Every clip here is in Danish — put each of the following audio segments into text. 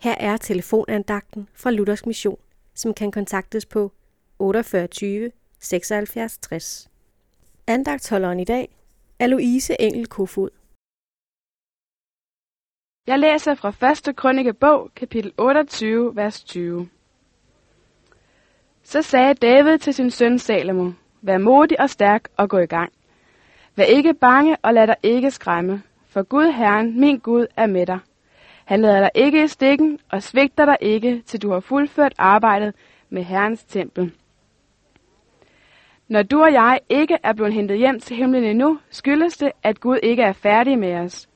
Her er telefonandagten fra Luthers Mission, som kan kontaktes på 48 76 60. Andagtholderen i dag er Louise Engel Kofod. Jeg læser fra 1. Krønikebog, kapitel 28, vers 20. Så sagde David til sin søn Salomo, Vær modig og stærk og gå i gang. Vær ikke bange og lad dig ikke skræmme, for Gud Herren, min Gud, er med dig. Han lader dig ikke i stikken og svigter dig ikke, til du har fuldført arbejdet med Herrens tempel. Når du og jeg ikke er blevet hentet hjem til himlen endnu, skyldes det, at Gud ikke er færdig med os.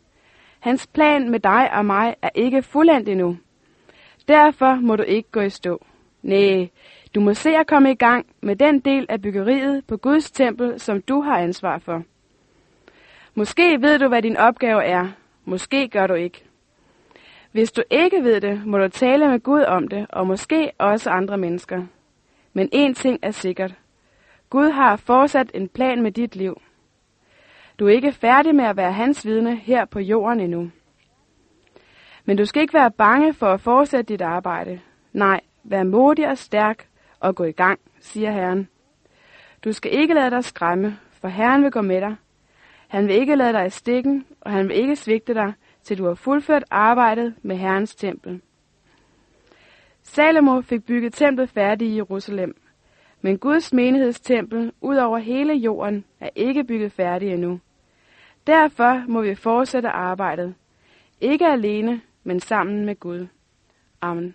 Hans plan med dig og mig er ikke fuldendt endnu. Derfor må du ikke gå i stå. Nej, du må se at komme i gang med den del af byggeriet på Guds tempel, som du har ansvar for. Måske ved du, hvad din opgave er. Måske gør du ikke. Hvis du ikke ved det, må du tale med Gud om det, og måske også andre mennesker. Men én ting er sikkert. Gud har fortsat en plan med dit liv. Du er ikke færdig med at være hans vidne her på jorden endnu. Men du skal ikke være bange for at fortsætte dit arbejde. Nej, vær modig og stærk og gå i gang, siger Herren. Du skal ikke lade dig skræmme, for Herren vil gå med dig. Han vil ikke lade dig i stikken, og han vil ikke svigte dig, til du har fuldført arbejdet med Herrens tempel. Salomo fik bygget templet færdigt i Jerusalem, men Guds menighedstempel ud over hele jorden er ikke bygget færdigt endnu. Derfor må vi fortsætte arbejdet. Ikke alene, men sammen med Gud. Amen.